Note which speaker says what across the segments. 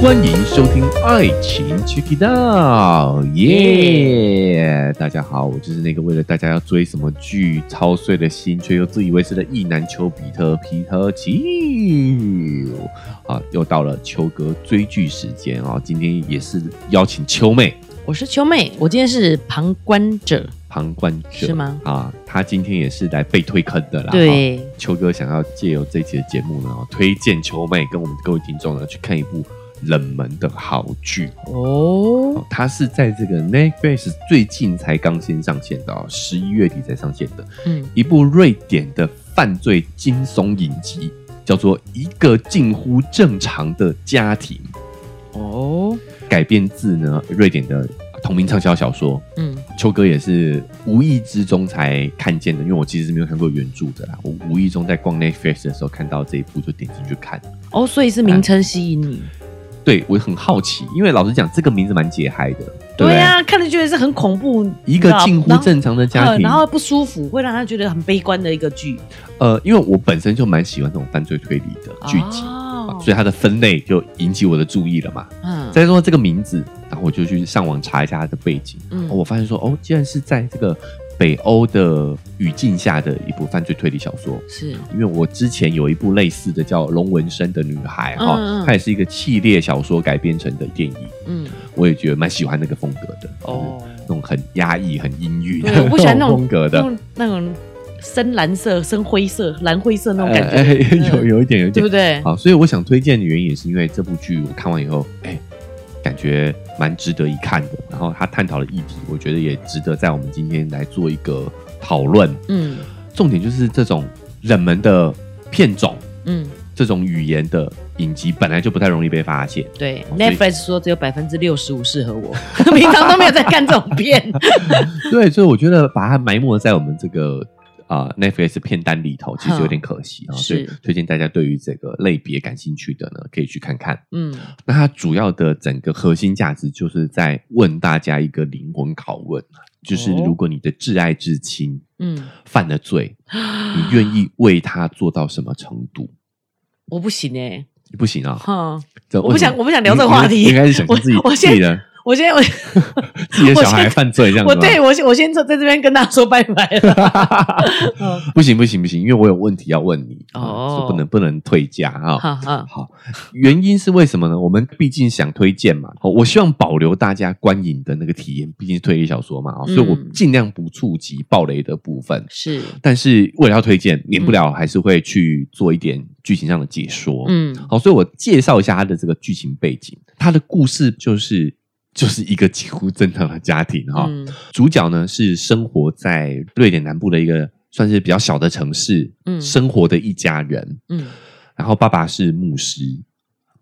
Speaker 1: 欢迎收听《爱情 Check It Out》，耶！大家好，我就是那个为了大家要追什么剧操碎了心，却又自以为是的意男丘比特皮特奇。啊，又到了秋哥追剧时间啊！今天也是邀请秋妹，
Speaker 2: 我是秋妹，我今天是旁观者，
Speaker 1: 旁观者
Speaker 2: 是吗？
Speaker 1: 啊，他今天也是来被推坑的啦。
Speaker 2: 对
Speaker 1: 哈，秋哥想要借由这期的节目呢，哦推荐秋妹跟我们各位听众呢去看一部冷门的好剧。
Speaker 2: 哦，
Speaker 1: 哦，它是在这个 Netflix 最近才刚新上线的、哦，十一月底才上线的
Speaker 2: 嗯，
Speaker 1: 一部瑞典的犯罪惊悚影集，叫做《一个近乎正常的家庭》，
Speaker 2: 哦，
Speaker 1: 改编自呢瑞典的同名畅销小说。
Speaker 2: 嗯，
Speaker 1: 秋哥也是无意之中才看见的，因为我其实是没有看过原著的啦。我无意中在逛 Netflix 的时候看到这一部，就点进去看。
Speaker 2: 哦，所以是名称吸引你，
Speaker 1: 对我很好奇，因为老实讲，这个名字蛮解嗨的，对
Speaker 2: 呀、看着觉得是很恐怖，
Speaker 1: 一个近乎正常的家庭，
Speaker 2: 呃然后不舒服，会让他觉得很悲观的一个剧
Speaker 1: 呃，因为我本身就蛮喜欢这种犯罪推理的剧集，
Speaker 2: 哦
Speaker 1: 所以它的分类就引起我的注意了嘛。
Speaker 2: 嗯，
Speaker 1: 再说这个名字，然后我就去上网查一下它的背景，
Speaker 2: 嗯。
Speaker 1: 哦我发现说，哦，竟然是在这个北欧的语境下的一部犯罪推理小说。
Speaker 2: 是，
Speaker 1: 因为我之前有一部类似的叫《龙纹身的女孩》哈、
Speaker 2: 嗯嗯
Speaker 1: 它也是一个系列小说改编成的电影，
Speaker 2: 嗯，
Speaker 1: 我也觉得蛮喜欢那个风格的，
Speaker 2: 哦。
Speaker 1: 那种很压抑、很阴郁的
Speaker 2: 对，我不喜欢那种
Speaker 1: 风格的，
Speaker 2: 那种那种深蓝色、深灰色、蓝灰色那种感觉，
Speaker 1: 哎哎有有一点，有一点
Speaker 2: 对不对？
Speaker 1: 好，所以我想推荐的原因也是因为这部剧我看完以后，哎、感觉蛮值得一看的。然后他探讨的议题，我觉得也值得在我们今天来做一个讨论。
Speaker 2: 嗯
Speaker 1: 重点就是这种冷门的片种，
Speaker 2: 嗯，
Speaker 1: 这种语言的影集本来就不太容易被发现。
Speaker 2: 对，Netflix 说只有百分之六十五适合我，平常都没有在看这种片。
Speaker 1: 对，所以我觉得把它埋没在我们这个。啊、n e t f l i x 片单里头其实有点可惜啊，
Speaker 2: 是。
Speaker 1: 所以推荐大家对于这个类别感兴趣的呢，可以去看看。
Speaker 2: 嗯。
Speaker 1: 那它主要的整个核心价值就是在问大家一个灵魂拷问，就是
Speaker 2: 哦。
Speaker 1: 如果你的挚爱至亲
Speaker 2: 嗯，
Speaker 1: 犯了罪，你愿意为他做到什么程度？
Speaker 2: 我不行哎、
Speaker 1: 不行啊！
Speaker 2: 哈，我不想我不想聊这个话题。
Speaker 1: 应该是想象自己
Speaker 2: 我
Speaker 1: 自己的
Speaker 2: 我先我
Speaker 1: 自己的小孩犯罪这样子吗
Speaker 2: 我对我先我先在这边跟大家说拜拜了。嗯
Speaker 1: 不行不行不行，因为我有问题要问你
Speaker 2: 哦
Speaker 1: 不能不能退价啊。
Speaker 2: 好好
Speaker 1: 好，原因是为什么呢？我们毕竟想推荐嘛，哦我希望保留大家观影的那个体验，毕竟是推理小说嘛，哦所以我
Speaker 2: 嗯
Speaker 1: 尽量不触及暴雷的部分。
Speaker 2: 是
Speaker 1: 但是为了要推荐，免不了还是会去做一点剧情上的解说。
Speaker 2: 嗯
Speaker 1: 好，所以我介绍一下它的这个剧情背景。它的故事就是就是一个几乎正常的家庭哈、
Speaker 2: 嗯
Speaker 1: 主角呢是生活在瑞典南部的一个算是比较小的城市，
Speaker 2: 嗯
Speaker 1: 生活的一家人。
Speaker 2: 嗯
Speaker 1: 然后爸爸是牧师，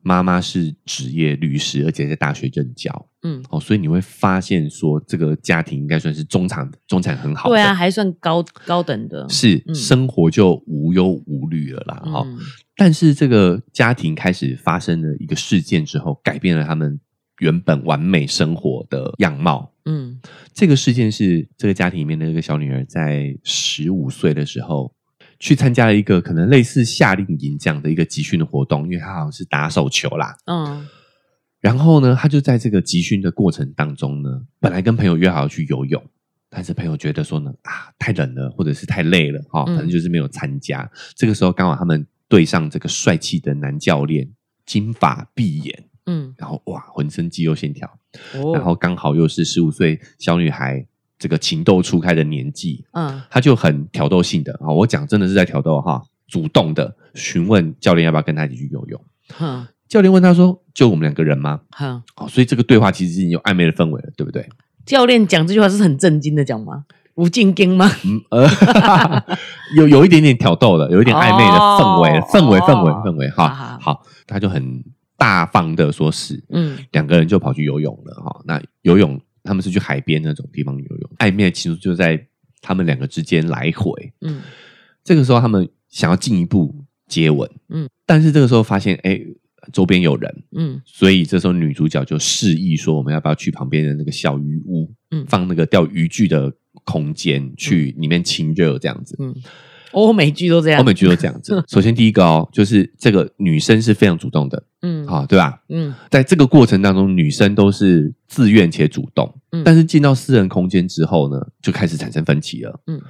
Speaker 1: 妈妈是职业律师，而且在大学任教。
Speaker 2: 嗯，
Speaker 1: 哦，所以你会发现说，这个家庭应该算是中产中产很好的。
Speaker 2: 对啊，还算高高等的。
Speaker 1: 是
Speaker 2: 嗯
Speaker 1: 生活就无忧无虑了啦。哈、
Speaker 2: 嗯
Speaker 1: 但是这个家庭开始发生了一个事件之后，改变了他们原本完美生活的样貌。
Speaker 2: 嗯
Speaker 1: 这个事件是这个家庭里面的一个小女儿在十五岁的时候，去参加了一个可能类似夏令营这样的一个集训的活动，因为她好像是打手球啦。
Speaker 2: 嗯
Speaker 1: 然后呢，她就在这个集训的过程当中呢，本来跟朋友约好要去游泳，但是朋友觉得说呢，啊，太冷了，或者是太累了，哈、
Speaker 2: 嗯
Speaker 1: 反正就是没有参加。这个时候刚好他们对上这个帅气的男教练，金发碧眼，
Speaker 2: 嗯，
Speaker 1: 然后哇，浑身肌肉线条，
Speaker 2: 哦
Speaker 1: 然后刚好又是十五岁小女孩这个情窦初开的年纪，
Speaker 2: 嗯
Speaker 1: 她就很挑逗性的啊，我讲真的是在挑逗哈，主动的询问教练要不要跟她一起去游泳。
Speaker 2: 哼
Speaker 1: 教练问她说：“就我们两个人吗
Speaker 2: 哼，？”
Speaker 1: 哦，所以这个对话其实已经有暧昧的氛围了，对不对？
Speaker 2: 教练讲这句话是很震惊的讲吗？吴敬根吗？
Speaker 1: 嗯呃，有有一点点挑逗的，有一点暧昧的氛围，
Speaker 2: 哦
Speaker 1: 氛围，氛围，
Speaker 2: 哦
Speaker 1: 氛围。哈，好，他就很大方的说是，
Speaker 2: 嗯。
Speaker 1: 两个人就跑去游泳了哈。那游泳他们是去海边那种地方游泳，暧昧其实就在他们两个之间来回。
Speaker 2: 嗯。
Speaker 1: 这个时候他们想要进一步接吻，
Speaker 2: 嗯。
Speaker 1: 嗯，但是这个时候发现，哎，周边有人，
Speaker 2: 嗯
Speaker 1: 所以这时候女主角就示意说，我们要不要去旁边的那个小鱼屋，
Speaker 2: 嗯
Speaker 1: 放那个钓渔具的空间，去里面亲热这样子。
Speaker 2: 嗯，欧美剧都这样。
Speaker 1: 欧美剧都这样子。首先第一个哦，就是这个女生是非常主动的，
Speaker 2: 嗯。
Speaker 1: 好、对吧？
Speaker 2: 嗯。
Speaker 1: 在这个过程当中，女生都是自愿且主动，
Speaker 2: 嗯。
Speaker 1: 但是进到私人空间之后呢，就开始产生分歧了。
Speaker 2: 嗯。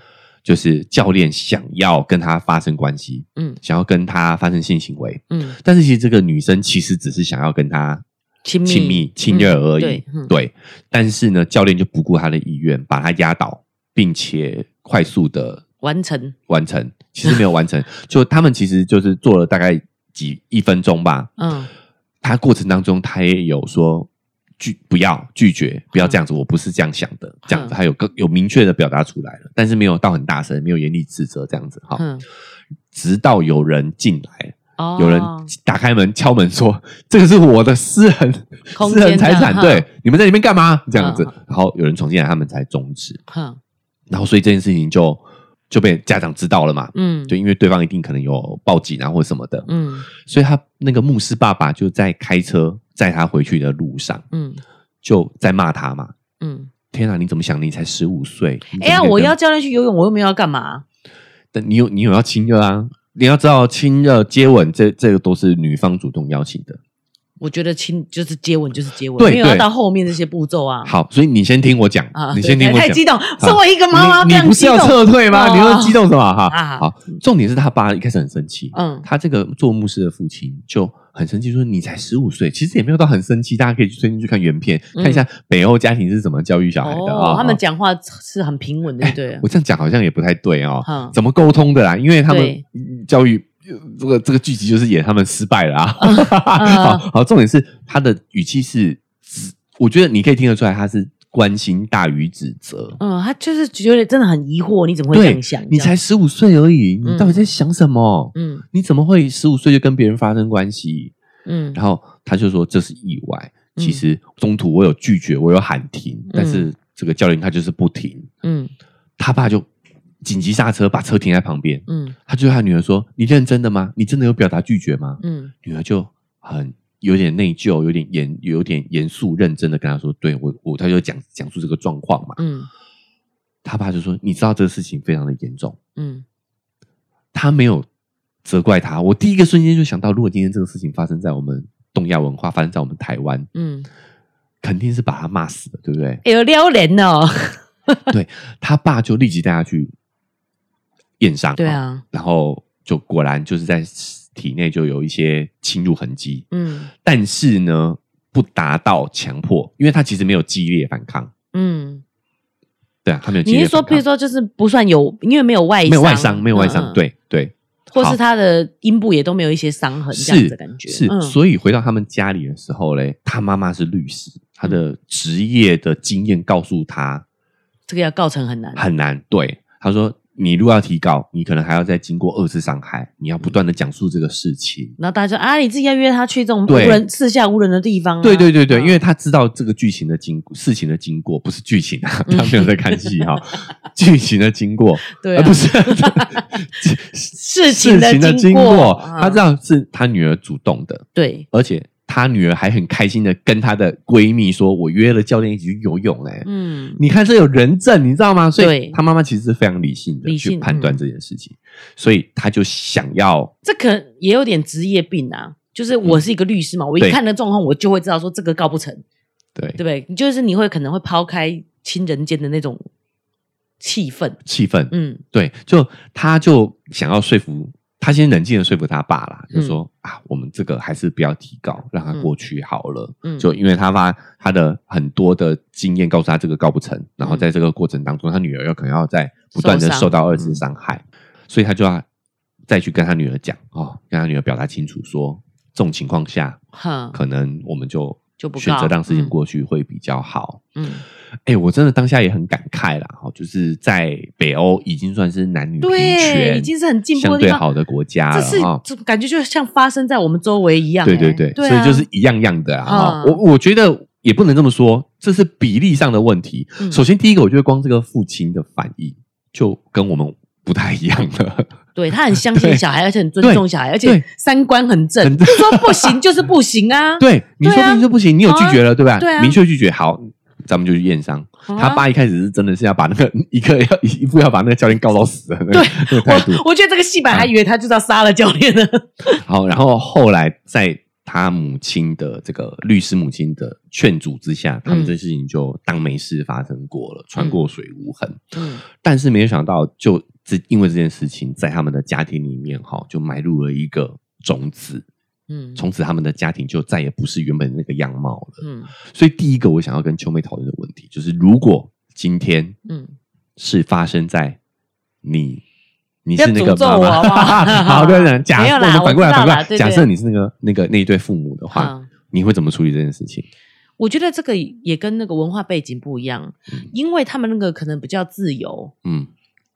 Speaker 1: 就是教练想要跟她发生关系，
Speaker 2: 嗯。
Speaker 1: 想要跟她发生性行为，
Speaker 2: 嗯，
Speaker 1: 但是其实这个女生其实只是想要跟他
Speaker 2: 亲密。
Speaker 1: 亲密亲热而已。
Speaker 2: 嗯。对。
Speaker 1: 对，但是呢，教练就不顾他的意愿，把他压倒，并且快速的
Speaker 2: 完成，
Speaker 1: 完成。其实没有完成，就他们其实就是做了大概几一分钟吧。
Speaker 2: 嗯
Speaker 1: 他过程当中，他也有说拒不要拒绝，不要这样子，我不是这样想的，这样子，
Speaker 2: 嗯
Speaker 1: 他有更有明确的表达出来了，但是没有到很大声，没有严厉指责这样子哈。
Speaker 2: 嗯，
Speaker 1: 直到有人进来，
Speaker 2: 哦，
Speaker 1: 有人打开门敲门说：“这个是我的私人
Speaker 2: 空
Speaker 1: 私人财产，对，你们在里面干嘛？”这样子
Speaker 2: 嗯，
Speaker 1: 然后有人闯进来，他们才终止。
Speaker 2: 哼，
Speaker 1: 然后所以这件事情就就被家长知道了嘛。
Speaker 2: 嗯，
Speaker 1: 就因为对方一定可能有报警啊或什么的，
Speaker 2: 嗯
Speaker 1: 所以他那个牧师爸爸就在开车载他回去的路上，
Speaker 2: 嗯
Speaker 1: 就在骂他嘛。
Speaker 2: 嗯，
Speaker 1: 天啊，你怎么想？你才十五岁，
Speaker 2: 哎呀，我要教练去游泳，我又没有要干嘛？
Speaker 1: 但你有你有要亲热啊？你要知道，亲热、接吻，这这个都是女方主动邀请的。
Speaker 2: 我觉得亲就是接吻就是接吻，
Speaker 1: 对
Speaker 2: 没有要到后面这些步骤啊。
Speaker 1: 好，所以你先听我讲，
Speaker 2: 啊，
Speaker 1: 你先听我讲。
Speaker 2: 太激动，身为一个妈妈，
Speaker 1: 你你不是要撤退吗？
Speaker 2: 哦
Speaker 1: 你要激动什么？哈，
Speaker 2: 啊
Speaker 1: 好，重点是他爸一开始很生气，
Speaker 2: 嗯
Speaker 1: 他这个做牧师的父亲就很生气，说你才十五岁，其实也没有到很生气，大家可以去最近去看原片，
Speaker 2: 嗯
Speaker 1: 看一下北欧家庭是怎么教育小孩的啊。
Speaker 2: 哦，他们
Speaker 1: 啊
Speaker 2: 讲话是很平稳的，对
Speaker 1: 我？这样讲好像也不太对哦
Speaker 2: 嗯，
Speaker 1: 怎么沟通的啦？因为他们教育。呃这个这个剧集就是演他们失败了啊！
Speaker 2: 嗯
Speaker 1: 好好，重点是他的语气是，我觉得你可以听得出来，他是关心大于指责。
Speaker 2: 嗯，他就是觉得真的很疑惑，你怎么会这样想？
Speaker 1: 你才十五岁而已，你
Speaker 2: 嗯
Speaker 1: 到底在想什么？
Speaker 2: 嗯
Speaker 1: 你怎么会十五岁就跟别人发生关系？
Speaker 2: 嗯
Speaker 1: 然后他就说这是意外。
Speaker 2: 嗯
Speaker 1: 其实中途我有拒绝，我有喊停，但是这个教练他就是不停。
Speaker 2: 嗯
Speaker 1: 他爸就紧急刹车，把车停在旁边。
Speaker 2: 嗯
Speaker 1: 他就对他女儿说：“你认真的吗？你真的有表达拒绝吗？”
Speaker 2: 嗯
Speaker 1: 女儿就很有点内疚，有点严，有点严肃认真的跟他说：“对我，我他就讲讲述这个状况嘛。
Speaker 2: 嗯
Speaker 1: 他爸就说：“你知道这个事情非常的严重。”
Speaker 2: 嗯
Speaker 1: 他没有责怪他。我第一个瞬间就想到，如果今天这个事情发生在我们东亚文化，发生在我们台湾，
Speaker 2: 嗯，
Speaker 1: 肯定是把他骂死的，对不对？
Speaker 2: 哎有撩人哦，
Speaker 1: 对他爸就立即带他去验伤，
Speaker 2: 对啊，
Speaker 1: 然后就果然就是在体内就有一些侵入痕迹，
Speaker 2: 嗯。
Speaker 1: 但是呢，不达到强迫，因为他其实没有激烈反抗。
Speaker 2: 嗯，
Speaker 1: 对啊，他没有激
Speaker 2: 你是说，
Speaker 1: 烈反抗。
Speaker 2: 比如说就是不算有，因为没有外伤
Speaker 1: 没有外伤，没有外伤，
Speaker 2: 嗯，
Speaker 1: 对对，
Speaker 2: 或是他的阴部也都没有一些伤痕这样子
Speaker 1: 是
Speaker 2: 的感觉，
Speaker 1: 是，
Speaker 2: 嗯。
Speaker 1: 所以回到他们家里的时候嘞，他妈妈是律师，他的职业的经验告诉他
Speaker 2: 这个要告成很难，
Speaker 1: 很难。对，他说你如果要提告，你可能还要再经过二次伤害，你要不断的讲述这个事情。
Speaker 2: 然后大家说啊，你自己要约他去这种无人四下无人的地方啊，
Speaker 1: 对对对对，
Speaker 2: 嗯。
Speaker 1: 因为他知道这个剧情的经事情的经过，不是剧情他没有在看戏哈，剧情的经过，
Speaker 2: 对
Speaker 1: 不是
Speaker 2: 事情的
Speaker 1: 经
Speaker 2: 过
Speaker 1: 他知道是他女儿主动的，
Speaker 2: 对，
Speaker 1: 而且她女儿还很开心的跟她的闺蜜说：“我约了教练一起去游泳。”哎，
Speaker 2: 嗯。
Speaker 1: 你看这有人证，你知道吗？所以
Speaker 2: 对。
Speaker 1: 她妈妈其实是非常理性的去判断
Speaker 2: 嗯
Speaker 1: 这件事情，所以她就想要
Speaker 2: 这可能也有点职业病啊。就是我是一个律师嘛，我一看那状况，我就会知道说这个告不成，
Speaker 1: 对。
Speaker 2: 对不对？就是你会可能会抛开亲人间的那种气氛，
Speaker 1: 气氛，
Speaker 2: 嗯。
Speaker 1: 对，就她就想要说服她，先冷静的说服他爸啦，就
Speaker 2: 嗯
Speaker 1: 说、啊，我们这个还是不要提高，让他过去好了。
Speaker 2: 嗯，
Speaker 1: 就因为他发他的很多的经验告诉他这个告不成，然后在这个过程当中，他女儿有可能要在不断的
Speaker 2: 受
Speaker 1: 到二次伤害，所以他就要再去跟他女儿讲哦，跟他女儿表达清楚说，这种情况下，
Speaker 2: 哼，
Speaker 1: 可能我们就
Speaker 2: 就不
Speaker 1: 选择
Speaker 2: 告
Speaker 1: 让事情
Speaker 2: 嗯
Speaker 1: 过去会比较好。
Speaker 2: 嗯，
Speaker 1: 哎、我真的当下也很感慨啦，哈，就是在北欧已经算是男女平
Speaker 2: 对，
Speaker 1: 权
Speaker 2: 已经是很进步
Speaker 1: 相对好的国家
Speaker 2: 这是
Speaker 1: 了哈。
Speaker 2: 这感觉就像发生在我们周围一样、欸
Speaker 1: 对对对，所以就是一样样的啊。哈
Speaker 2: 嗯
Speaker 1: 我我觉得也不能这么说，这是比例上的问题。
Speaker 2: 嗯
Speaker 1: 首先，第一个，我觉得光这个父亲的反应就跟我们不太一样了。
Speaker 2: 对他很相信小孩，而且很尊重小孩，而且三观很正，
Speaker 1: 很
Speaker 2: 就说不行就是不行啊。
Speaker 1: 对，你说不行就不行，你有拒绝了，对吧？
Speaker 2: 对啊
Speaker 1: 明确拒绝，好，咱们就去验伤。
Speaker 2: 啊
Speaker 1: 他爸一开始是真的是要把那个一个要一步要把那个教练告到死的那个那个态度。
Speaker 2: 我我觉得这个戏本还以为他就是要杀了教练呢。
Speaker 1: 好，然后后来在他母亲的这个律师母亲的劝阻之下，他们
Speaker 2: 嗯
Speaker 1: 这事情就当没事发生过了，穿过水无痕。
Speaker 2: 嗯
Speaker 1: 但是没有想到，就这因为这件事情，在他们的家庭里面哈，就埋入了一个种子，
Speaker 2: 嗯
Speaker 1: 从此他们的家庭就再也不是原本那个样貌了。
Speaker 2: 嗯
Speaker 1: 所以第一个我想要跟秋妹讨论的问题，就是如果今天
Speaker 2: 嗯，
Speaker 1: 是发生在你。你是那个妈妈，
Speaker 2: 好不好？
Speaker 1: 好对对，假 我们反过来反过来，假设你是那个那个那一对父母的话，
Speaker 2: 好
Speaker 1: 你会怎么处理这件事情？
Speaker 2: 我觉得这个也跟那个文化背景不一样，
Speaker 1: 嗯。
Speaker 2: 因为他们那个可能比较自由，
Speaker 1: 嗯，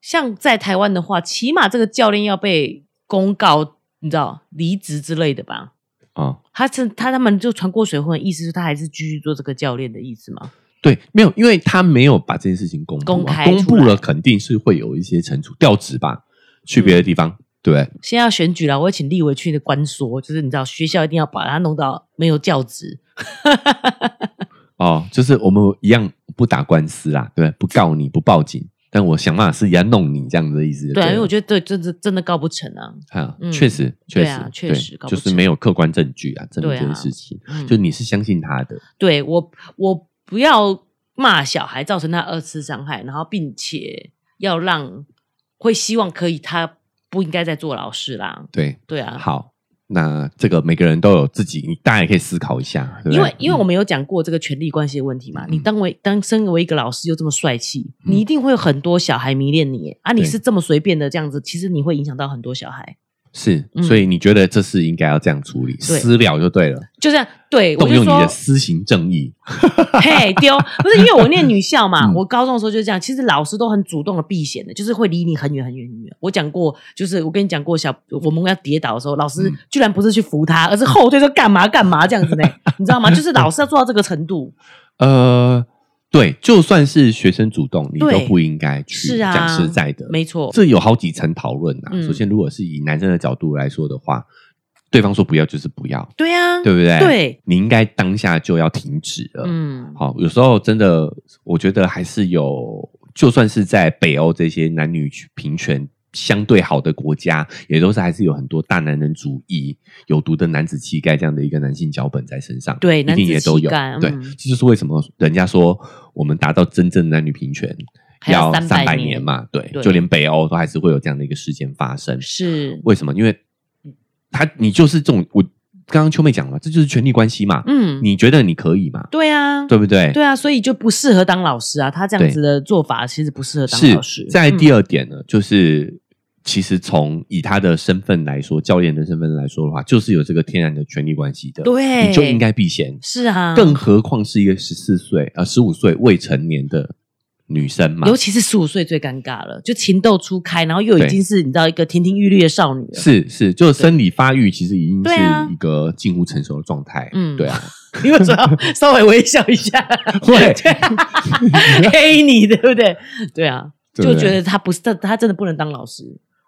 Speaker 2: 像在台湾的话，起码这个教练要被公告，你知道离职之类的吧？
Speaker 1: 啊、
Speaker 2: 他是他他们就传过水混，意思是他还是继续做这个教练的意思吗？
Speaker 1: 对，没有，因为他没有把这件事情公
Speaker 2: 公开
Speaker 1: 公布了，肯定是会有一些惩处，调职吧，去别的地方，对。不对？
Speaker 2: 现在要选举了，我会请立委去的关说，就是你知道学校一定要把他弄到没有教职，
Speaker 1: 哦，就是我们一样不打官司啦，对不告你，不报警，但我想办法是要弄你这样子的意思就
Speaker 2: 对啊，因为我觉得对，真的真的告不成啊。
Speaker 1: 啊，
Speaker 2: 嗯。
Speaker 1: 确实，确实
Speaker 2: 确实
Speaker 1: 就是没有客观证据啊，证明这件事情，
Speaker 2: 嗯。
Speaker 1: 就你是相信他的，
Speaker 2: 对我，我不要骂小孩，造成他二次伤害，然后并且要让会希望可以他不应该再做老师啦。
Speaker 1: 对，
Speaker 2: 对啊，
Speaker 1: 好，那这个每个人都有自己，你大家也可以思考一下，对对？
Speaker 2: 因为因为我们有讲过这个权力关系的问题嘛，
Speaker 1: 嗯
Speaker 2: 你当为当身为一个老师又这么帅气，你一定会有很多小孩迷恋你啊！你是这么随便的这样子，其实你会影响到很多小孩。
Speaker 1: 是，
Speaker 2: 嗯
Speaker 1: 所以你觉得这事应该要这样处理，
Speaker 2: 对
Speaker 1: 私了就对了，
Speaker 2: 就这样，对我
Speaker 1: 动用你
Speaker 2: 说
Speaker 1: 的私刑正义，
Speaker 2: 嘿丢，不是因为我念女校嘛，
Speaker 1: 嗯
Speaker 2: 我高中的时候就是这样。其实老师都很主动的避嫌的，就是会离你很远很远很远。我讲过，就是我跟你讲过，小我们要跌倒的时候，老师
Speaker 1: 嗯
Speaker 2: 居然不是去扶他，而是后退说干嘛干嘛这样子呢？你知道吗？就是老师要做到这个程度。
Speaker 1: 呃，对，就算是学生主动，你都不应该去讲实在的，
Speaker 2: 没错，
Speaker 1: 这有好几层讨论啊。
Speaker 2: 嗯
Speaker 1: 首先，如果是以男生的角度来说的话，对方说不要就是不要，
Speaker 2: 对啊，
Speaker 1: 对不对？
Speaker 2: 对，
Speaker 1: 你应该当下就要停止了。
Speaker 2: 嗯，
Speaker 1: 好，有时候真的，我觉得还是有，就算是在北欧这些男女平权相对好的国家，也都是还是有很多大男人主义、有毒的男子气概这样的一个男性脚本在身上。一
Speaker 2: 对一
Speaker 1: 定也都有。对，
Speaker 2: 嗯
Speaker 1: 这就是为什么人家说我们达到真正男女平权
Speaker 2: 要
Speaker 1: 三百
Speaker 2: 年
Speaker 1: 年嘛。对，
Speaker 2: 对
Speaker 1: 就连北欧都还是会有这样的一个事件发生。
Speaker 2: 是，
Speaker 1: 为什么？因为他你就是这种，我刚刚秋妹讲了，这就是权力关系嘛。
Speaker 2: 嗯，
Speaker 1: 你觉得你可以嘛？
Speaker 2: 对啊，
Speaker 1: 对不对？
Speaker 2: 对啊，所以就不适合当老师啊。他这样子的做法其实不适合当
Speaker 1: 是
Speaker 2: 老师。
Speaker 1: 在第
Speaker 2: 嗯
Speaker 1: 二点呢，就是其实从以他的身份来说，教练的身份来说的话，就是有这个天然的权利关系的，
Speaker 2: 对
Speaker 1: 你就应该避嫌。
Speaker 2: 是啊，
Speaker 1: 更何况是一个十四岁啊十五岁未成年的女生嘛
Speaker 2: 尤，其是十五岁最尴尬了，就情窦初开，然后又已
Speaker 1: 对
Speaker 2: 经是你知道一个亭亭玉立的少女了。
Speaker 1: 是是，就是生理发育其实已经是一个近乎成熟的状态。
Speaker 2: 嗯
Speaker 1: 对啊，
Speaker 2: 你为什么要稍微微笑一下？
Speaker 1: 会
Speaker 2: 黑你对不对？对啊，就觉得他不是他，他真的不能当老师。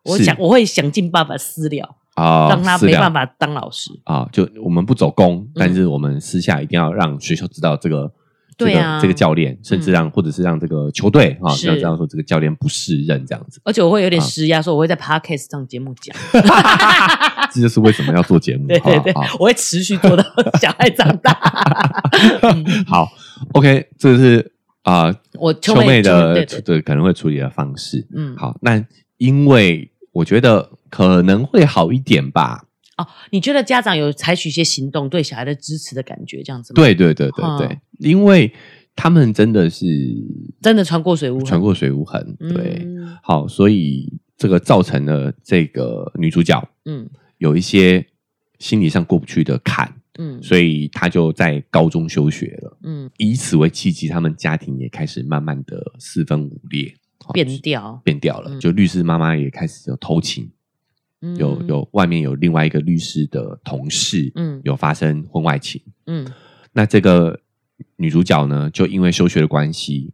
Speaker 2: 我
Speaker 1: 是
Speaker 2: 想我会想尽办法私了，
Speaker 1: 啊，
Speaker 2: 让他没办法当老师。
Speaker 1: 啊，就我们不走公，
Speaker 2: 嗯
Speaker 1: 但是我们私下一定要让学校知道这个。这
Speaker 2: 对啊
Speaker 1: 个这个教练，甚至让或者是让这个球队啊，
Speaker 2: 是
Speaker 1: 要知道说这个教练不适任这样子，
Speaker 2: 而且我会有点
Speaker 1: 啊
Speaker 2: 施压，说我会在 podcast 上节目讲。
Speaker 1: 这就是为什么要做节目。
Speaker 2: 对对对我会持续做到 小孩长大。嗯
Speaker 1: 好，OK，这个是啊，
Speaker 2: 我
Speaker 1: 秋妹的
Speaker 2: 对
Speaker 1: 可能会处理的方式。
Speaker 2: 嗯，
Speaker 1: 好，那因为我觉得可能会好一点吧。
Speaker 2: 哦，你觉得家长有采取一些行动，对小孩的支持的感觉，这样子吗？，
Speaker 1: 对对对对对
Speaker 2: 嗯，
Speaker 1: 因为他们真的是
Speaker 2: 真的穿过水无痕，
Speaker 1: 穿过水无痕，对，
Speaker 2: 嗯
Speaker 1: 好，所以这个造成了这个女主角
Speaker 2: 嗯
Speaker 1: 有一些心理上过不去的坎，
Speaker 2: 嗯
Speaker 1: 所以她就在高中休学了。
Speaker 2: 嗯，
Speaker 1: 以此为契机，他们家庭也开始慢慢的四分五裂，好
Speaker 2: 变调，
Speaker 1: 变调了。
Speaker 2: 嗯。
Speaker 1: 就律师妈妈也开始有偷情，
Speaker 2: 嗯。
Speaker 1: 有有外面有另外一个律师的同事，
Speaker 2: 嗯。
Speaker 1: 有发生婚外情。
Speaker 2: 嗯。
Speaker 1: 那这个女主角呢，就因为休学的关系，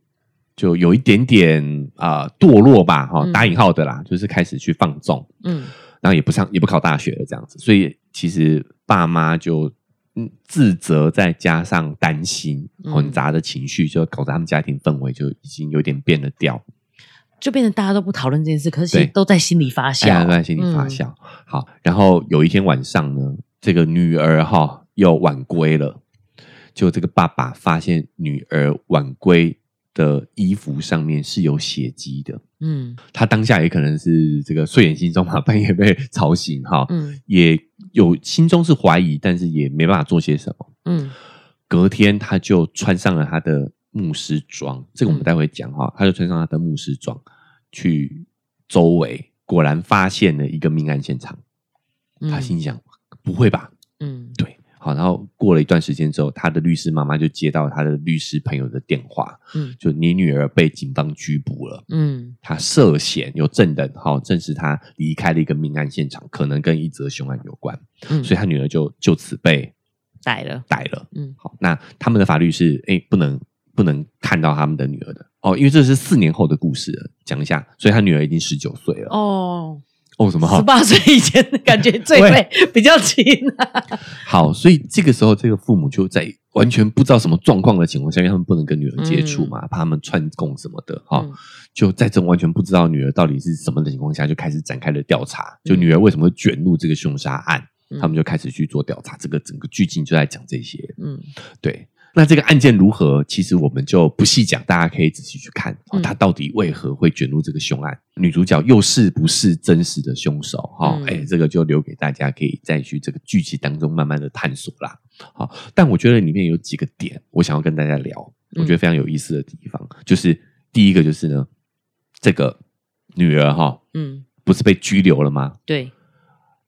Speaker 1: 就有一点点啊、呃堕落吧，哈、
Speaker 2: 嗯。
Speaker 1: 打引号的啦，就是开始去放纵，
Speaker 2: 嗯。
Speaker 1: 然后也不上也不考大学了这样子，所以其实爸妈就嗯自责，再加上担心，
Speaker 2: 嗯。
Speaker 1: 混杂的情绪，就搞得他们家庭氛围就已经有点变了调，
Speaker 2: 就变成大家都不讨论这件事，可是其实
Speaker 1: 对。
Speaker 2: 都在心里发
Speaker 1: 哎呀
Speaker 2: 酵，
Speaker 1: 都在心里发
Speaker 2: 嗯。
Speaker 1: 酵。好，然后有一天晚上呢，这个女儿哈又晚归了。就这个爸爸发现女儿晚归的衣服上面是有血迹的，
Speaker 2: 嗯。
Speaker 1: 他当下也可能是这个睡眼惺忪嘛，半夜被吵醒哈，
Speaker 2: 嗯。
Speaker 1: 也有心中是怀疑，但是也没办法做些什么。
Speaker 2: 嗯。
Speaker 1: 隔天他就穿上了他的牧师装，这个我们
Speaker 2: 嗯。
Speaker 1: 待会讲哈，他就穿上他的牧师装去周围，果然发现了一个命案现场。
Speaker 2: 嗯，
Speaker 1: 他心想：不会吧？
Speaker 2: 嗯。
Speaker 1: 对，好，然后过了一段时间之后，他的律师妈妈就接到他的律师朋友的电话，
Speaker 2: 嗯。
Speaker 1: 就你女儿被警方拘捕了。
Speaker 2: 嗯。
Speaker 1: 他涉嫌有证人，好、证实他离开了一个命案现场，可能跟一则凶案有关，
Speaker 2: 嗯，
Speaker 1: 所以他女儿就就此被
Speaker 2: 逮了，
Speaker 1: 逮了。
Speaker 2: 嗯。
Speaker 1: 好，那他们的法律是，哎，不能不能看到他们的女儿的。哦，因为这是四年后的故事了，讲一下，所以他女儿已经十九岁了。
Speaker 2: 哦，
Speaker 1: 哦，什么？
Speaker 2: 十八岁以前感觉罪
Speaker 1: 喂。
Speaker 2: 会比较轻啊，
Speaker 1: 好，所以这个时候，这个父母就在完全不知道什么状况的情况下，因为他们不能跟女儿接触嘛，怕他们串供什么的，哈、
Speaker 2: 嗯。
Speaker 1: 就在这种完全不知道女儿到底是什么的情况下，就开始展开了调查，就女儿为什么会卷入这个凶杀案，
Speaker 2: 嗯。
Speaker 1: 他们就开始去做调查。这个整个剧情就在讲这些，
Speaker 2: 嗯。
Speaker 1: 对。那这个案件如何？其实我们就不细讲，大家可以仔细去看哦，
Speaker 2: 嗯
Speaker 1: 他到底为何会卷入这个凶案？女主角又是不是真实的凶手？哈、
Speaker 2: 嗯
Speaker 1: 哎、这个就留给大家可以再去这个剧集当中慢慢的探索啦。好，但我觉得里面有几个点，我想要跟大家聊，我觉得非常有意思的地方，就是第一个就是呢，这个女儿哈，
Speaker 2: 嗯，
Speaker 1: 不是被拘留了吗？
Speaker 2: 对，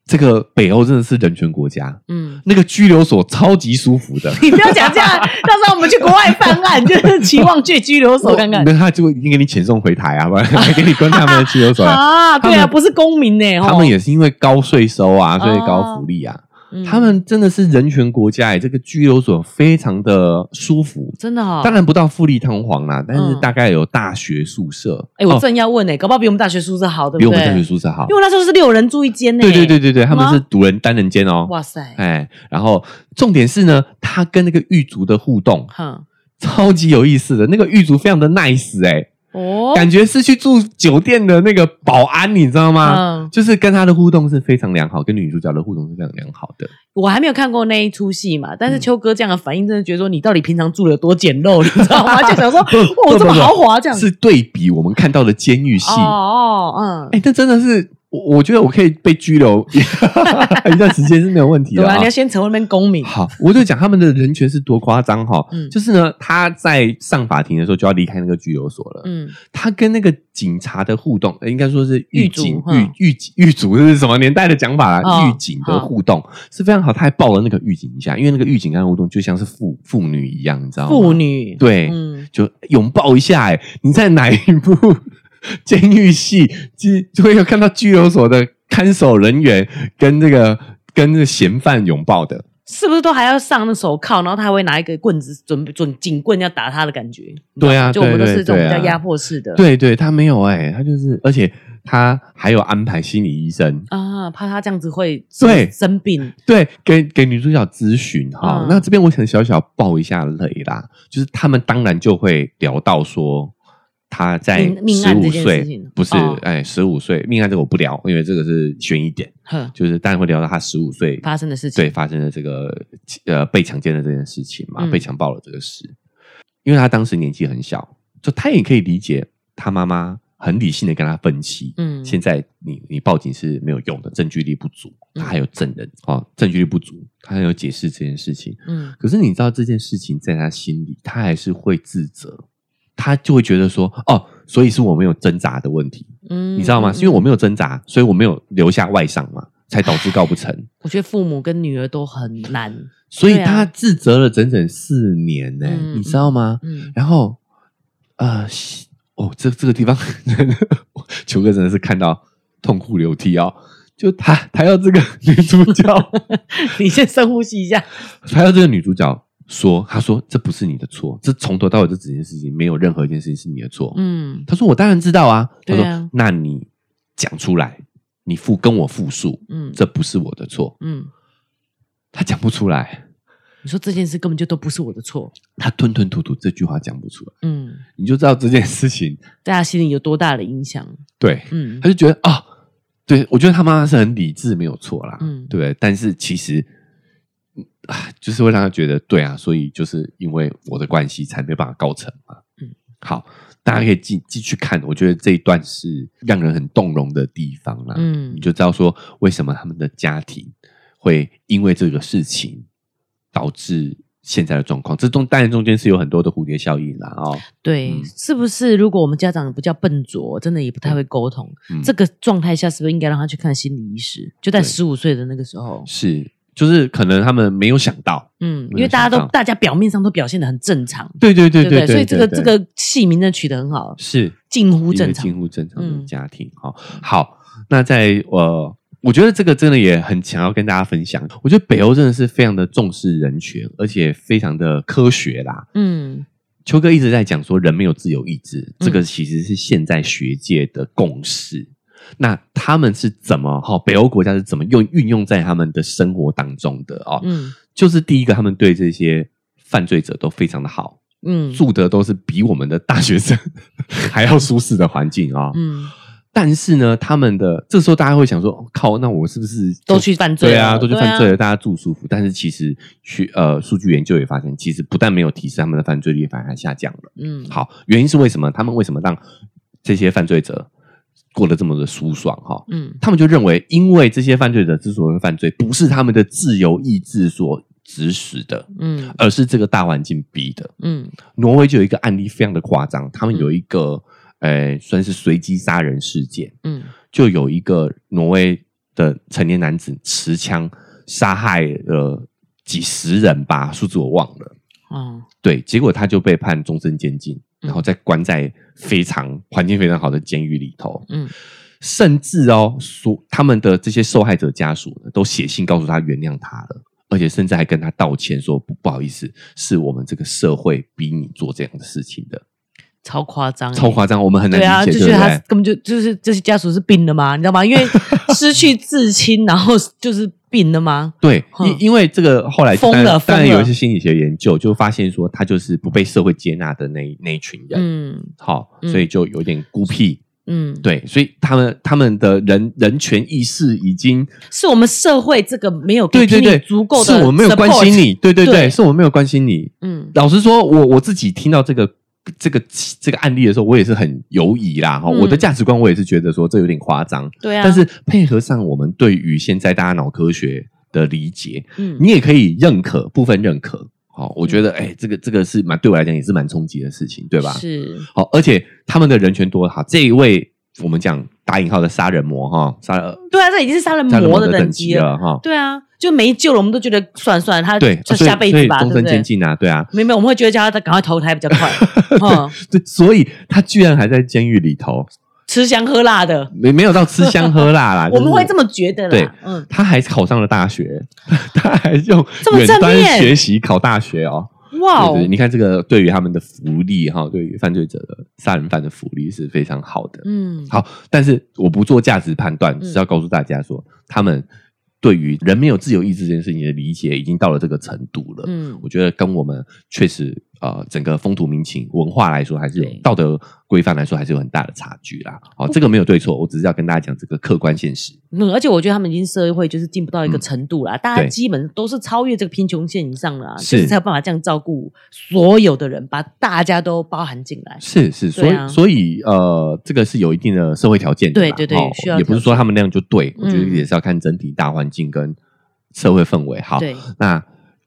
Speaker 1: 这个北欧真的是人权国家，
Speaker 2: 嗯。
Speaker 1: 那个拘留所超级舒服的。
Speaker 2: 你不要讲这样，到时候我们去国外犯案，就是期望去拘留所看看
Speaker 1: 那他就给你遣送回台啊，不然还给你关他们的拘留所。
Speaker 2: 啊。对啊，不是公民呢，
Speaker 1: 他们
Speaker 2: 哦
Speaker 1: 也是因为高税收啊，所以高福利啊。
Speaker 2: 嗯
Speaker 1: 他们真的是人权国家哎，这个拘留所非常的舒服。
Speaker 2: 真的哈。
Speaker 1: 当然不到富丽堂皇啦，但是
Speaker 2: 嗯
Speaker 1: 大概有大学宿舍。
Speaker 2: 哎，我
Speaker 1: 哦
Speaker 2: 正要问呢，搞不好比我们大学宿舍好，对不对？
Speaker 1: 比我们大学宿舍好
Speaker 2: 因。为那时候是六人住一间呢。
Speaker 1: 对对对对对，他们是独人单人间哦。
Speaker 2: 哇塞，
Speaker 1: 哎，然后重点是呢，他跟那个狱卒的互动
Speaker 2: 哼，
Speaker 1: 超级有意思的，那个狱卒非常的 nice 哎、
Speaker 2: 哦，
Speaker 1: 感觉是去住酒店的那个保安，你知道吗？
Speaker 2: 嗯
Speaker 1: 就是跟他的互动是非常良好，跟女主角的互动是非常良好的。
Speaker 2: 我还没有看过那一出戏嘛，
Speaker 1: 嗯
Speaker 2: 但是秋哥这样的反应，真的觉得说你到底平常住的有多简陋，你知道吗？就想说，
Speaker 1: 不
Speaker 2: 哇，这么豪华这样。
Speaker 1: 是对比我们看到的监狱戏。
Speaker 2: 哦哦，嗯，
Speaker 1: 哎、这真的是我，我觉得我可以被拘留。一段时间是没有问题的、
Speaker 2: 对啊，你要先成为那边公民。
Speaker 1: 好，我就讲他们的人权是多夸张哈，
Speaker 2: 嗯。
Speaker 1: 就是呢，他在上法庭的时候就要离开那个拘留所了，
Speaker 2: 嗯，
Speaker 1: 他跟那个警察的互动，呃应该说是狱警、
Speaker 2: 嗯
Speaker 1: 狱狱警狱卒这是什么年代的讲法啊？
Speaker 2: 哦
Speaker 1: 狱警的互动是非常好，他还抱了那个狱警一下，因为那个狱警跟他互动就像是父父女一样，你知道吗？
Speaker 2: 妇女，
Speaker 1: 对
Speaker 2: 嗯，
Speaker 1: 就拥抱一下、哎，你在哪一部 监狱系就就会有看到拘留所的看守人员跟这个跟这个嫌犯拥抱的？
Speaker 2: 是不是都还要上那手铐，然后他还会拿一个棍子准备准警棍要打他的感觉？
Speaker 1: 对啊
Speaker 2: 就我们都是这种比较
Speaker 1: 对啊
Speaker 2: 压迫式的。
Speaker 1: 对对，他没有哎、他就是，而且他还有安排心理医生，
Speaker 2: 啊，怕他这样子会
Speaker 1: 对
Speaker 2: 生病。
Speaker 1: 对，给给女主角咨询哈。
Speaker 2: 嗯
Speaker 1: 那这边我想小小爆一下雷啦，就是他们当然就会聊到说。他在十五岁，不是
Speaker 2: 哦。
Speaker 1: 哎，十五岁命案这个我不聊，因为这个是悬疑点，
Speaker 2: 哼，
Speaker 1: 就是当然会聊到他十五岁
Speaker 2: 发生的事情。
Speaker 1: 对发生的这个呃被强奸的这件事情嘛，
Speaker 2: 嗯。
Speaker 1: 被强暴了这个事，因为他当时年纪很小，就他也可以理解他妈妈很理性的跟他分析，
Speaker 2: 嗯。
Speaker 1: 现在你你报警是没有用的，证据力不足，他还有证人哦，证据力不足，他还有解释这件事情。
Speaker 2: 嗯。
Speaker 1: 可是你知道这件事情在他心里，他还是会自责，他就会觉得说，哦，所以是我没有挣扎的问题，
Speaker 2: 嗯
Speaker 1: 你知道吗？是因为我没有挣扎，所以我没有留下外伤嘛，才导致告不成。
Speaker 2: 我觉得父母跟女儿都很难。
Speaker 1: 所以他自责了整整四年呢、
Speaker 2: 嗯
Speaker 1: 你知道吗？
Speaker 2: 嗯
Speaker 1: 然后，呃，哦，这这个地方，球哥真的是看到痛哭流涕哦。就他，他要这个女主角，
Speaker 2: 你先深呼吸一下。
Speaker 1: 他要这个女主角说，他说这不是你的错，这从头到尾这整件事情没有任何一件事情是你的错。
Speaker 2: 嗯
Speaker 1: 他说我当然知道啊。他说、
Speaker 2: 啊
Speaker 1: 那你讲出来，你复跟我复述，
Speaker 2: 嗯
Speaker 1: 这不是我的错。
Speaker 2: 嗯，
Speaker 1: 他讲不出来，
Speaker 2: 你说这件事根本就都不是我的错。
Speaker 1: 他吞吞吐吐这句话讲不出来，
Speaker 2: 嗯，
Speaker 1: 你就知道这件事情
Speaker 2: 在他心里有多大的影响？
Speaker 1: 对。
Speaker 2: 嗯
Speaker 1: 他就觉得啊、对我觉得他妈妈是很理智，没有错啦，
Speaker 2: 嗯
Speaker 1: 对？但是其实啊，就是会让他觉得对啊，所以就是因为我的关系才没办法告成嘛。
Speaker 2: 嗯
Speaker 1: 嗯，好，大家可以继继续看，我觉得这一段是让人很动容的地方啦。
Speaker 2: 嗯
Speaker 1: 你就知道说为什么他们的家庭会因为这个事情导致现在的状况。这中当然中间是有很多的蝴蝶效应啦哦。
Speaker 2: 对，
Speaker 1: 嗯
Speaker 2: 是不是？如果我们家长比较笨拙，真的也不太会沟通，
Speaker 1: 嗯
Speaker 2: 这个状态下是不是应该让他去看心理医师？就在十五岁的那个时候，
Speaker 1: 是，就是可能他们没有想到。
Speaker 2: 嗯，因为大家都大家表面上都表现的很正常，
Speaker 1: 对对对
Speaker 2: 对所以这个
Speaker 1: 对
Speaker 2: 这个戏名真的取得很好，
Speaker 1: 是
Speaker 2: 近乎正常
Speaker 1: 近。乎正常的
Speaker 2: 嗯
Speaker 1: 家庭。好、好，那在呃，我觉得这个真的也很想要跟大家分享。我觉得北欧真的是非常的重视人权，而且非常的科学啦。
Speaker 2: 嗯
Speaker 1: 秋哥一直在讲说人没有自由意志，这个
Speaker 2: 嗯
Speaker 1: 其实是现在学界的共识。那他们是怎么哈、北欧国家是怎么用运用在他们的生活当中的哦？
Speaker 2: 嗯
Speaker 1: 就是第一个，他们对这些犯罪者都非常的好，
Speaker 2: 嗯
Speaker 1: 住的都是比我们的大学生还要舒适的环境啊、
Speaker 2: 嗯，
Speaker 1: 但是呢，他们的这时候大家会想说，哦靠，那我是不是
Speaker 2: 都去犯罪了
Speaker 1: 对啊，都去犯罪了，大家住舒服。但是其实去呃，数据研究也发现，其实不但没有提升他们的犯罪率，反而还下降了。
Speaker 2: 嗯，
Speaker 1: 好，原因是为什么？他们为什么让这些犯罪者过得这么的舒爽？哈，
Speaker 2: 嗯
Speaker 1: 他们就认为，因为这些犯罪者之所以犯罪，不是他们的自由意志所指使的，
Speaker 2: 嗯
Speaker 1: 而是这个大环境逼的。
Speaker 2: 嗯
Speaker 1: 挪威就有一个案例非常的夸张，他们有一个、呃算是随机杀人事件，
Speaker 2: 嗯
Speaker 1: 就有一个挪威的成年男子持枪杀害了几十人吧，数字我忘了。
Speaker 2: 哦
Speaker 1: 对，结果他就被判终身监禁，
Speaker 2: 嗯
Speaker 1: 然后再关在非常环境非常好的监狱里头。
Speaker 2: 嗯
Speaker 1: 甚至哦，所他们的这些受害者家属呢，都写信告诉他原谅他了，而且甚至还跟他道歉说不不好意思，是我们这个社会逼你做这样的事情的，
Speaker 2: 超夸张欸，
Speaker 1: 超夸张，我们很难
Speaker 2: 对啊，
Speaker 1: 理解，
Speaker 2: 就觉得他？根本就就是这些家属是病的吗？你知道吗？因为失去至亲，然后就是病了吗？
Speaker 1: 对，
Speaker 2: 哼
Speaker 1: 因因为这个后来
Speaker 2: 疯了
Speaker 1: 当然有一些心理学研究就发现说，他就是不被社会接纳的那那一群人，
Speaker 2: 嗯
Speaker 1: 好，
Speaker 2: 嗯
Speaker 1: 所以就有点孤僻。
Speaker 2: 嗯，
Speaker 1: 对，所以他们他们的人人权意识已经
Speaker 2: 是我们社会这个没有
Speaker 1: 对对对
Speaker 2: 足够的，
Speaker 1: 是我没有关心。你，对对对，
Speaker 2: 对
Speaker 1: 是我没有关心你。
Speaker 2: 嗯
Speaker 1: 老实说，我我自己听到这个这个这个案例的时候，我也是很犹疑啦。哈、
Speaker 2: 嗯
Speaker 1: 我的价值观我也是觉得说这有点夸张，
Speaker 2: 对啊，
Speaker 1: 但是配合上我们对于现在大家脑科学的理解，
Speaker 2: 嗯
Speaker 1: 你也可以认可部分认可。好、我觉得哎、这个这个是蛮对我来讲也是蛮冲击的事情，对吧？
Speaker 2: 是
Speaker 1: 好，而且他们的人权多好，这一位我们讲打引号的杀人魔哈，杀人
Speaker 2: 对啊，这已经是杀人魔的
Speaker 1: 等
Speaker 2: 等级了。
Speaker 1: 哈。
Speaker 2: 对啊，就没救了，我们都觉得算算了，他
Speaker 1: 对，
Speaker 2: 就下辈子吧，对不对
Speaker 1: 终身监？禁啊，对啊，
Speaker 2: 没有没有，我们会觉得叫他赶快投胎比较快。嗯，
Speaker 1: 对，所以他居然还在监狱里头，
Speaker 2: 吃香喝辣的，
Speaker 1: 没没有到吃香喝辣啦，么。
Speaker 2: 我们会这么觉得
Speaker 1: 对
Speaker 2: 啦。嗯，
Speaker 1: 他还考上了大学，他还用
Speaker 2: 这么
Speaker 1: 远端
Speaker 2: 正面
Speaker 1: 学习考大学哦。
Speaker 2: 哇哦
Speaker 1: 对对，，你看这个对于他们的福利哈，对于犯罪者的杀人犯的福利是非常好的。
Speaker 2: 嗯，
Speaker 1: 好，但是我不做价值判断，
Speaker 2: 嗯
Speaker 1: 是要告诉大家说，他们对于人没有自由意志这件事情的理解已经到了这个程度了。
Speaker 2: 嗯
Speaker 1: 我觉得跟我们确实呃整个风土民情文化来说，还是有道德规范来说，还是有很大的差距啦。好、这个没有对错，我只是要跟大家讲这个客观现实。
Speaker 2: 嗯，而且我觉得他们已经社会就是进步到一个程度啦，大家基本都是超越这个贫穷线以上了啊，
Speaker 1: 是
Speaker 2: 就是才有办法这样照顾所有的人，把大家都包含进来。
Speaker 1: 是是，所以、
Speaker 2: 啊
Speaker 1: 所以呃，这个是有一定的社会条件的。
Speaker 2: 对对对
Speaker 1: 哦
Speaker 2: 需要
Speaker 1: 也不是说他们那样就对，我觉得
Speaker 2: 嗯
Speaker 1: 也是要看整体大环境跟社会氛围。好，那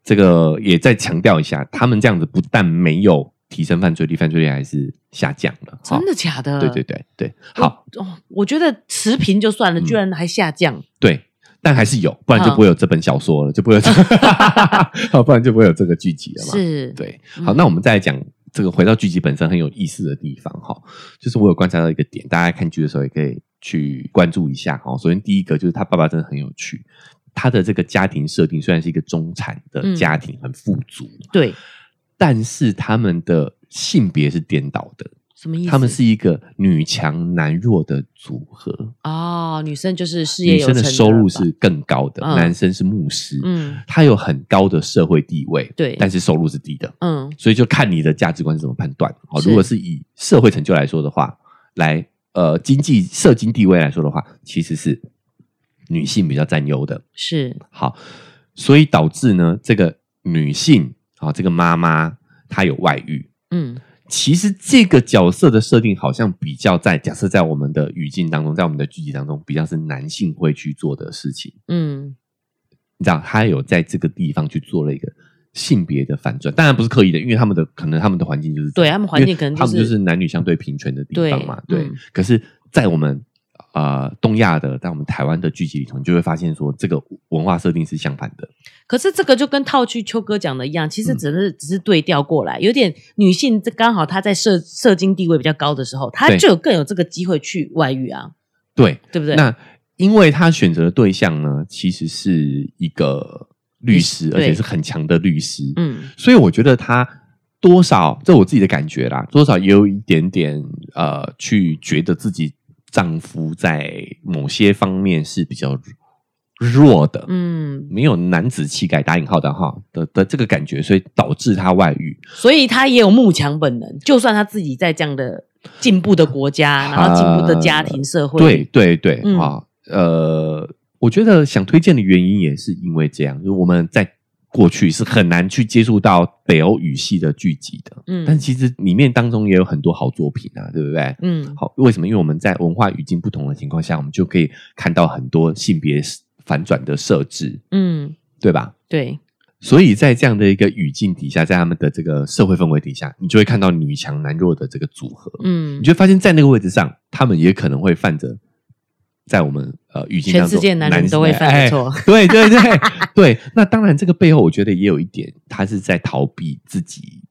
Speaker 1: 这个也再强调一下，他们这样子不但没有提升犯罪率，犯罪率还是下降了。
Speaker 2: 真的假的？
Speaker 1: 对对对对，好
Speaker 2: 哦，我觉得持平就算了，
Speaker 1: 嗯
Speaker 2: 居然还下降。
Speaker 1: 对，但还是有，不然就不会有这本小说了，就不会有这，好不然就不会有这个剧集了嘛。
Speaker 2: 是，
Speaker 1: 对，
Speaker 2: 嗯
Speaker 1: 好，那我们再来讲这个回到剧集本身很有意思的地方哈，就是我有观察到一个点，大家看剧的时候也可以去关注一下哈。首先第一个就是他爸爸真的很有趣，他的这个家庭设定虽然是一个中产的
Speaker 2: 嗯。
Speaker 1: 家庭，很富足，
Speaker 2: 对，
Speaker 1: 但是他们的性别是颠倒的，
Speaker 2: 什么意思？
Speaker 1: 他们是一个女强男弱的组合，
Speaker 2: 哦，女生就是事业
Speaker 1: 女生的收入是更高的，
Speaker 2: 嗯。
Speaker 1: 男生是牧师，
Speaker 2: 嗯。
Speaker 1: 他有很高的社会地位，
Speaker 2: 对。
Speaker 1: 但是收入是低的，
Speaker 2: 嗯。
Speaker 1: 所以就看你的价值观是怎么判断。好，
Speaker 2: 是。
Speaker 1: 如果是以社会成就来说的话，来呃经济社经地位来说的话，其实是女性比较占优的。
Speaker 2: 是
Speaker 1: 好，所以导致呢，这个女性啊，这个妈妈她有外遇。
Speaker 2: 嗯
Speaker 1: 其实这个角色的设定好像比较在假设在我们的语境当中，在我们的剧集当中，比较是男性会去做的事情。
Speaker 2: 嗯
Speaker 1: 你知道，他有在这个地方去做了一个性别的反转，当然不是刻意的，因为他们的可能他们的环境就是
Speaker 2: 对他们环境可能
Speaker 1: 他们
Speaker 2: 就是
Speaker 1: 男女相对平权的地方嘛，对。
Speaker 2: 对嗯
Speaker 1: 可是，在我们呃东亚的，在我们台湾的剧集里头，你就会发现说，这个文化设定是相反的。
Speaker 2: 可是这个就跟套句秋哥讲的一样，其实
Speaker 1: 嗯
Speaker 2: 只是、只是对调过来，有点女性这刚好她在社社经地位比较高的时候，她就有更有这个机会去外遇啊，
Speaker 1: 对，
Speaker 2: 对不对？
Speaker 1: 那因为她选择的对象呢，其实是一个律师，而且是很强的律师，
Speaker 2: 嗯。
Speaker 1: 所以我觉得她多少，这我自己的感觉啦，多少也有一点点呃，去觉得自己丈夫在某些方面是比较弱的，
Speaker 2: 嗯，
Speaker 1: 没有男子气概（打引号的哈）的的这个感觉，所以导致他外遇。
Speaker 2: 所以他也有慕强本能，就算他自己在这样的进步的国家，然后进步的家庭社会，
Speaker 1: 对对对，
Speaker 2: 嗯。
Speaker 1: 啊，呃，我觉得想推荐的原因也是因为这样，就是我们在过去是很难去接触到北欧语系的剧集的，
Speaker 2: 嗯。
Speaker 1: 但其实里面当中也有很多好作品啊，对不对？
Speaker 2: 嗯。
Speaker 1: 好，为什么？因为我们在文化语境不同的情况下，我们就可以看到很多性别反转的设置，
Speaker 2: 嗯，
Speaker 1: 对吧？
Speaker 2: 对，
Speaker 1: 所以在这样的一个语境底下，在他们的这个社会氛围底下，你就会看到女强男弱的这个组合，
Speaker 2: 嗯。
Speaker 1: 你，就会发现，在那个位置上，他们也可能会犯着在我们呃语境当中，
Speaker 2: 全世界男人都会犯的错。
Speaker 1: 哎对对对对，那当然，这个背后我觉得也有一点，他是在逃避自己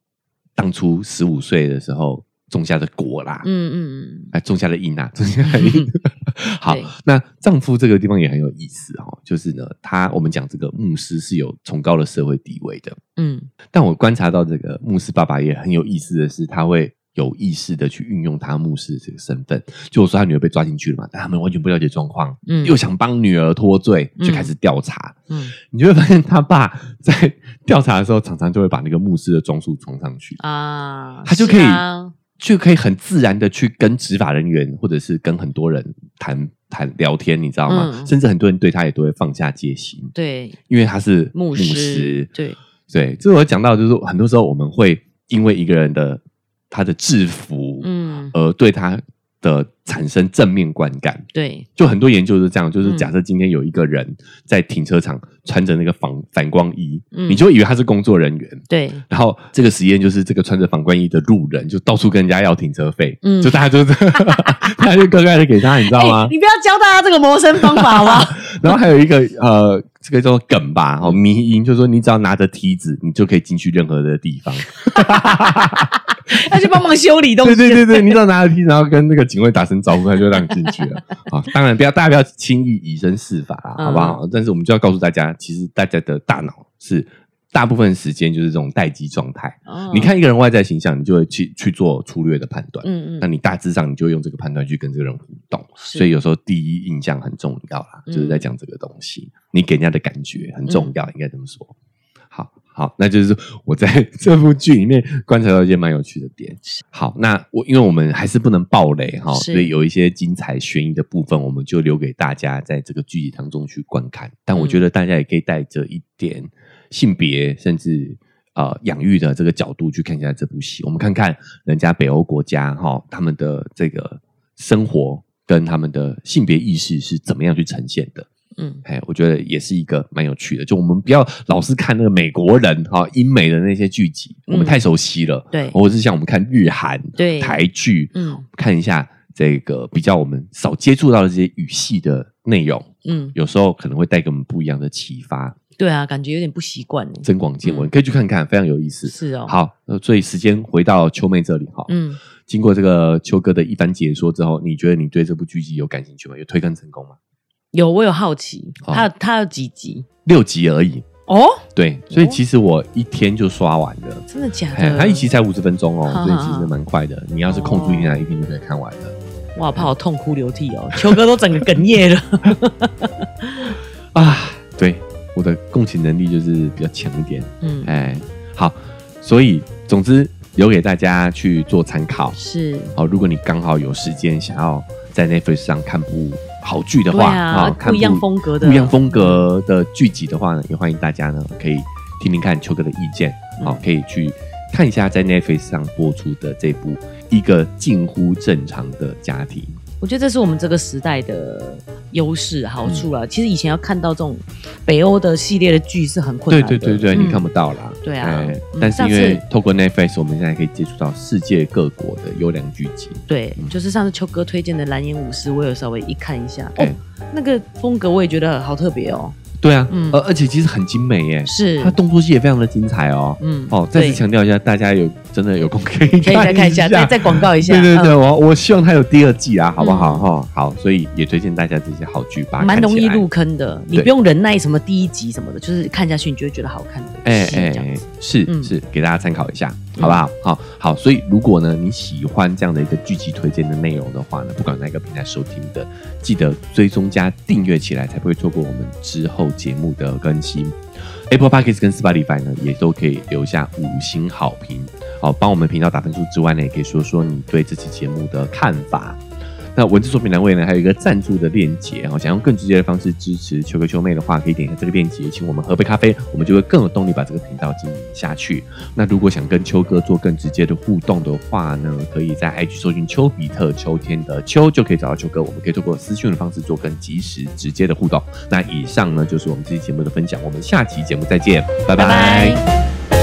Speaker 1: 当初十五岁的时候种下的果啦。
Speaker 2: 嗯嗯
Speaker 1: 哎，种下的因啊，种下了因。好，那丈夫这个地方也很有意思哈、哦，就是呢，他我们讲这个牧师是有崇高的社会地位的，
Speaker 2: 嗯。
Speaker 1: 但我观察到这个牧师爸爸也很有意思的是，他会有意识的去运用他牧师的这个身份。就我说他女儿被抓进去了嘛，但他们完全不了解状况，
Speaker 2: 嗯。
Speaker 1: 又想帮女儿脱罪，
Speaker 2: 嗯。
Speaker 1: 就开始调查。
Speaker 2: 嗯。
Speaker 1: 你就会发现他爸在调查的时候，常常就会把那个牧师的装束装上去，
Speaker 2: 啊，
Speaker 1: 他就可以
Speaker 2: 啊。
Speaker 1: 就可以很自然的去跟执法人员或者是跟很多人谈谈聊天，你知道吗？
Speaker 2: 嗯。
Speaker 1: 甚至很多人对他也都会放下戒心，
Speaker 2: 对。
Speaker 1: 因为他是
Speaker 2: 牧师，对，
Speaker 1: 对，这我讲到就是说很多时候我们会因为一个人的他的制服，
Speaker 2: 嗯
Speaker 1: 而对他的产生正面观感。
Speaker 2: 对，
Speaker 1: 就很多研究是这样，就是
Speaker 2: 嗯
Speaker 1: 假设今天有一个人在停车场穿着那个反反光衣，
Speaker 2: 嗯
Speaker 1: 你就以为他是工作人员。
Speaker 2: 对，
Speaker 1: 然后这个实验就是这个穿着反光衣的路人就到处跟人家要停车费，
Speaker 2: 嗯
Speaker 1: 就大家就是 大家就乖乖的给他，你知道吗
Speaker 2: 哎？你不要教大家这个谋生方法好吗？
Speaker 1: 然后还有一个呃，这个叫做梗吧，哦，迷音，就是说你只要拿着梯子，你就可以进去任何的地方。
Speaker 2: 要去帮忙修理东西，
Speaker 1: 对对对，你只要拿着梯子，然后跟那个警卫打声招呼，他就让你进去了。好，当然不要大家不要轻易以身试法啦，
Speaker 2: 嗯
Speaker 1: 好不好？但是我们就要告诉大家，其实大家的大脑是大部分时间就是这种待机状态。
Speaker 2: 哦
Speaker 1: 你，看一个人外在形象，你就会去去做粗略的判断。
Speaker 2: 嗯嗯，
Speaker 1: 那你大致上你就用这个判断去跟这个人互动，所以有时候第一印象很重要啦，
Speaker 2: 嗯
Speaker 1: 就是在讲这个东西，你给人家的感觉很重要，应该这么说。好好，那就是我在 这部剧里面观察到一些蛮有趣的点。好，那我因为我们还是不能爆雷哈，所以有一些精彩悬疑的部分，我们就留给大家在这个剧集当中去观看。但我觉得大家也可以带着一点性别甚至呃养育的这个角度去看一下这部戏。我们看看人家北欧国家哈、他们的这个生活跟他们的性别意识是怎么样去呈现的。
Speaker 2: 嗯
Speaker 1: 哎，我觉得也是一个蛮有趣的。就我们不要老是看那个美国人哈、英美的那些剧集，我们
Speaker 2: 嗯
Speaker 1: 太熟悉了。
Speaker 2: 对
Speaker 1: 或者是像我们看日韩、
Speaker 2: 对
Speaker 1: 台剧，
Speaker 2: 嗯
Speaker 1: 看一下这个比较我们少接触到的这些语系的内容，
Speaker 2: 嗯，
Speaker 1: 有时候可能会带给我们不一样的启发，
Speaker 2: 对啊，感觉有点不习惯。
Speaker 1: 增广见闻，
Speaker 2: 嗯
Speaker 1: 可以去看看，非常有意思。
Speaker 2: 是哦，，
Speaker 1: 好，那所以时间回到秋妹这里哈，
Speaker 2: 嗯，
Speaker 1: 经过这个秋哥的一番解说之后，你觉得你对这部剧集有感兴趣吗？有推更成功吗？
Speaker 2: 有我有好奇，
Speaker 1: 好
Speaker 2: 它有它有几集
Speaker 1: 六集而已，
Speaker 2: 哦？
Speaker 1: 对，所以
Speaker 2: 哦
Speaker 1: 其实我一天就刷完了。
Speaker 2: 真的假
Speaker 1: 哎，
Speaker 2: 的？
Speaker 1: 它一集才五十分钟哦，所以其实蛮快的。你要是空出一天来，一天就可以看完了。
Speaker 2: 哇，怕我痛哭流涕哦，秋哥都整个哽咽了。
Speaker 1: 啊，对，我的共情能力就是比较强一点。
Speaker 2: 嗯，
Speaker 1: 哎，好，所以总之留给大家去做参考。
Speaker 2: 是，
Speaker 1: 好，如果你刚好有时间想要在 Netflix 上看部好剧的话
Speaker 2: 啊，
Speaker 1: 看
Speaker 2: 不一样风格的，
Speaker 1: 不一样风格的剧集的话呢，也欢迎大家呢可以听听看秋哥的意见，
Speaker 2: 嗯
Speaker 1: 好、可以去看一下在 Netflix 上播出的这部《一个近乎正常的家庭》。
Speaker 2: 我觉得这是我们这个时代的优势好处
Speaker 1: 嗯
Speaker 2: 啦。其实以前要看到这种北欧的系列的剧是很困
Speaker 1: 对
Speaker 2: 难的，
Speaker 1: 对对对，
Speaker 2: 嗯
Speaker 1: 你看不到啦。
Speaker 2: 对啊
Speaker 1: 但是因为透过 Netflix，我们现在可以接触到世界各国的优良剧集。
Speaker 2: 对，
Speaker 1: 嗯
Speaker 2: 就是上次秋哥推荐的《蓝颜武士》，我有稍微一看一下，哦
Speaker 1: 哎，
Speaker 2: 那个风格我也觉得好特别哦。
Speaker 1: 对啊，
Speaker 2: 嗯
Speaker 1: 而而且其实很精美耶，
Speaker 2: 是
Speaker 1: 它动作戏也非常的精彩哦。
Speaker 2: 嗯，
Speaker 1: 哦，再次强调一下，大家有真的有空可以
Speaker 2: 可以再看一下，再再广告一下。
Speaker 1: 对对对，
Speaker 2: 嗯
Speaker 1: 我我希望它有第二季啊，好不好？
Speaker 2: 嗯
Speaker 1: 哈、好，所以也推荐大家这些好剧吧，
Speaker 2: 蛮容易入。坑的，你不用忍耐什么第一集什么的，就是看下去你就会觉得好看的
Speaker 1: 哎哎是、
Speaker 2: 嗯
Speaker 1: 是，给大家参考一下，好不好？好好，所以如果呢你喜欢这样的一个剧集推荐的内容的话呢，不管哪个平台收听的，记得追踪加订阅起来，才不会错过我们之后节目的更新。Apple Podcast 跟 Spotify 呢，也都可以留下五星好评，好，帮我们频道打分数之外呢，也可以说说你对这期节目的看法。那文字说明栏位呢，还有一个赞助的链接，哦，想用更直接的方式支持秋哥秋妹的话，可以点一下这个链接，请我们喝杯咖啡，我们就会更有动力把这个频道经营下去。那如果想跟秋哥做更直接的互动的话呢，可以在 IG 搜寻丘比特秋天的秋，就可以找到秋哥，我们可以透过私讯的方式做更及时直接的互动。那以上呢就是我们这期节目的分享，我们下期节目再见，拜
Speaker 2: 拜拜。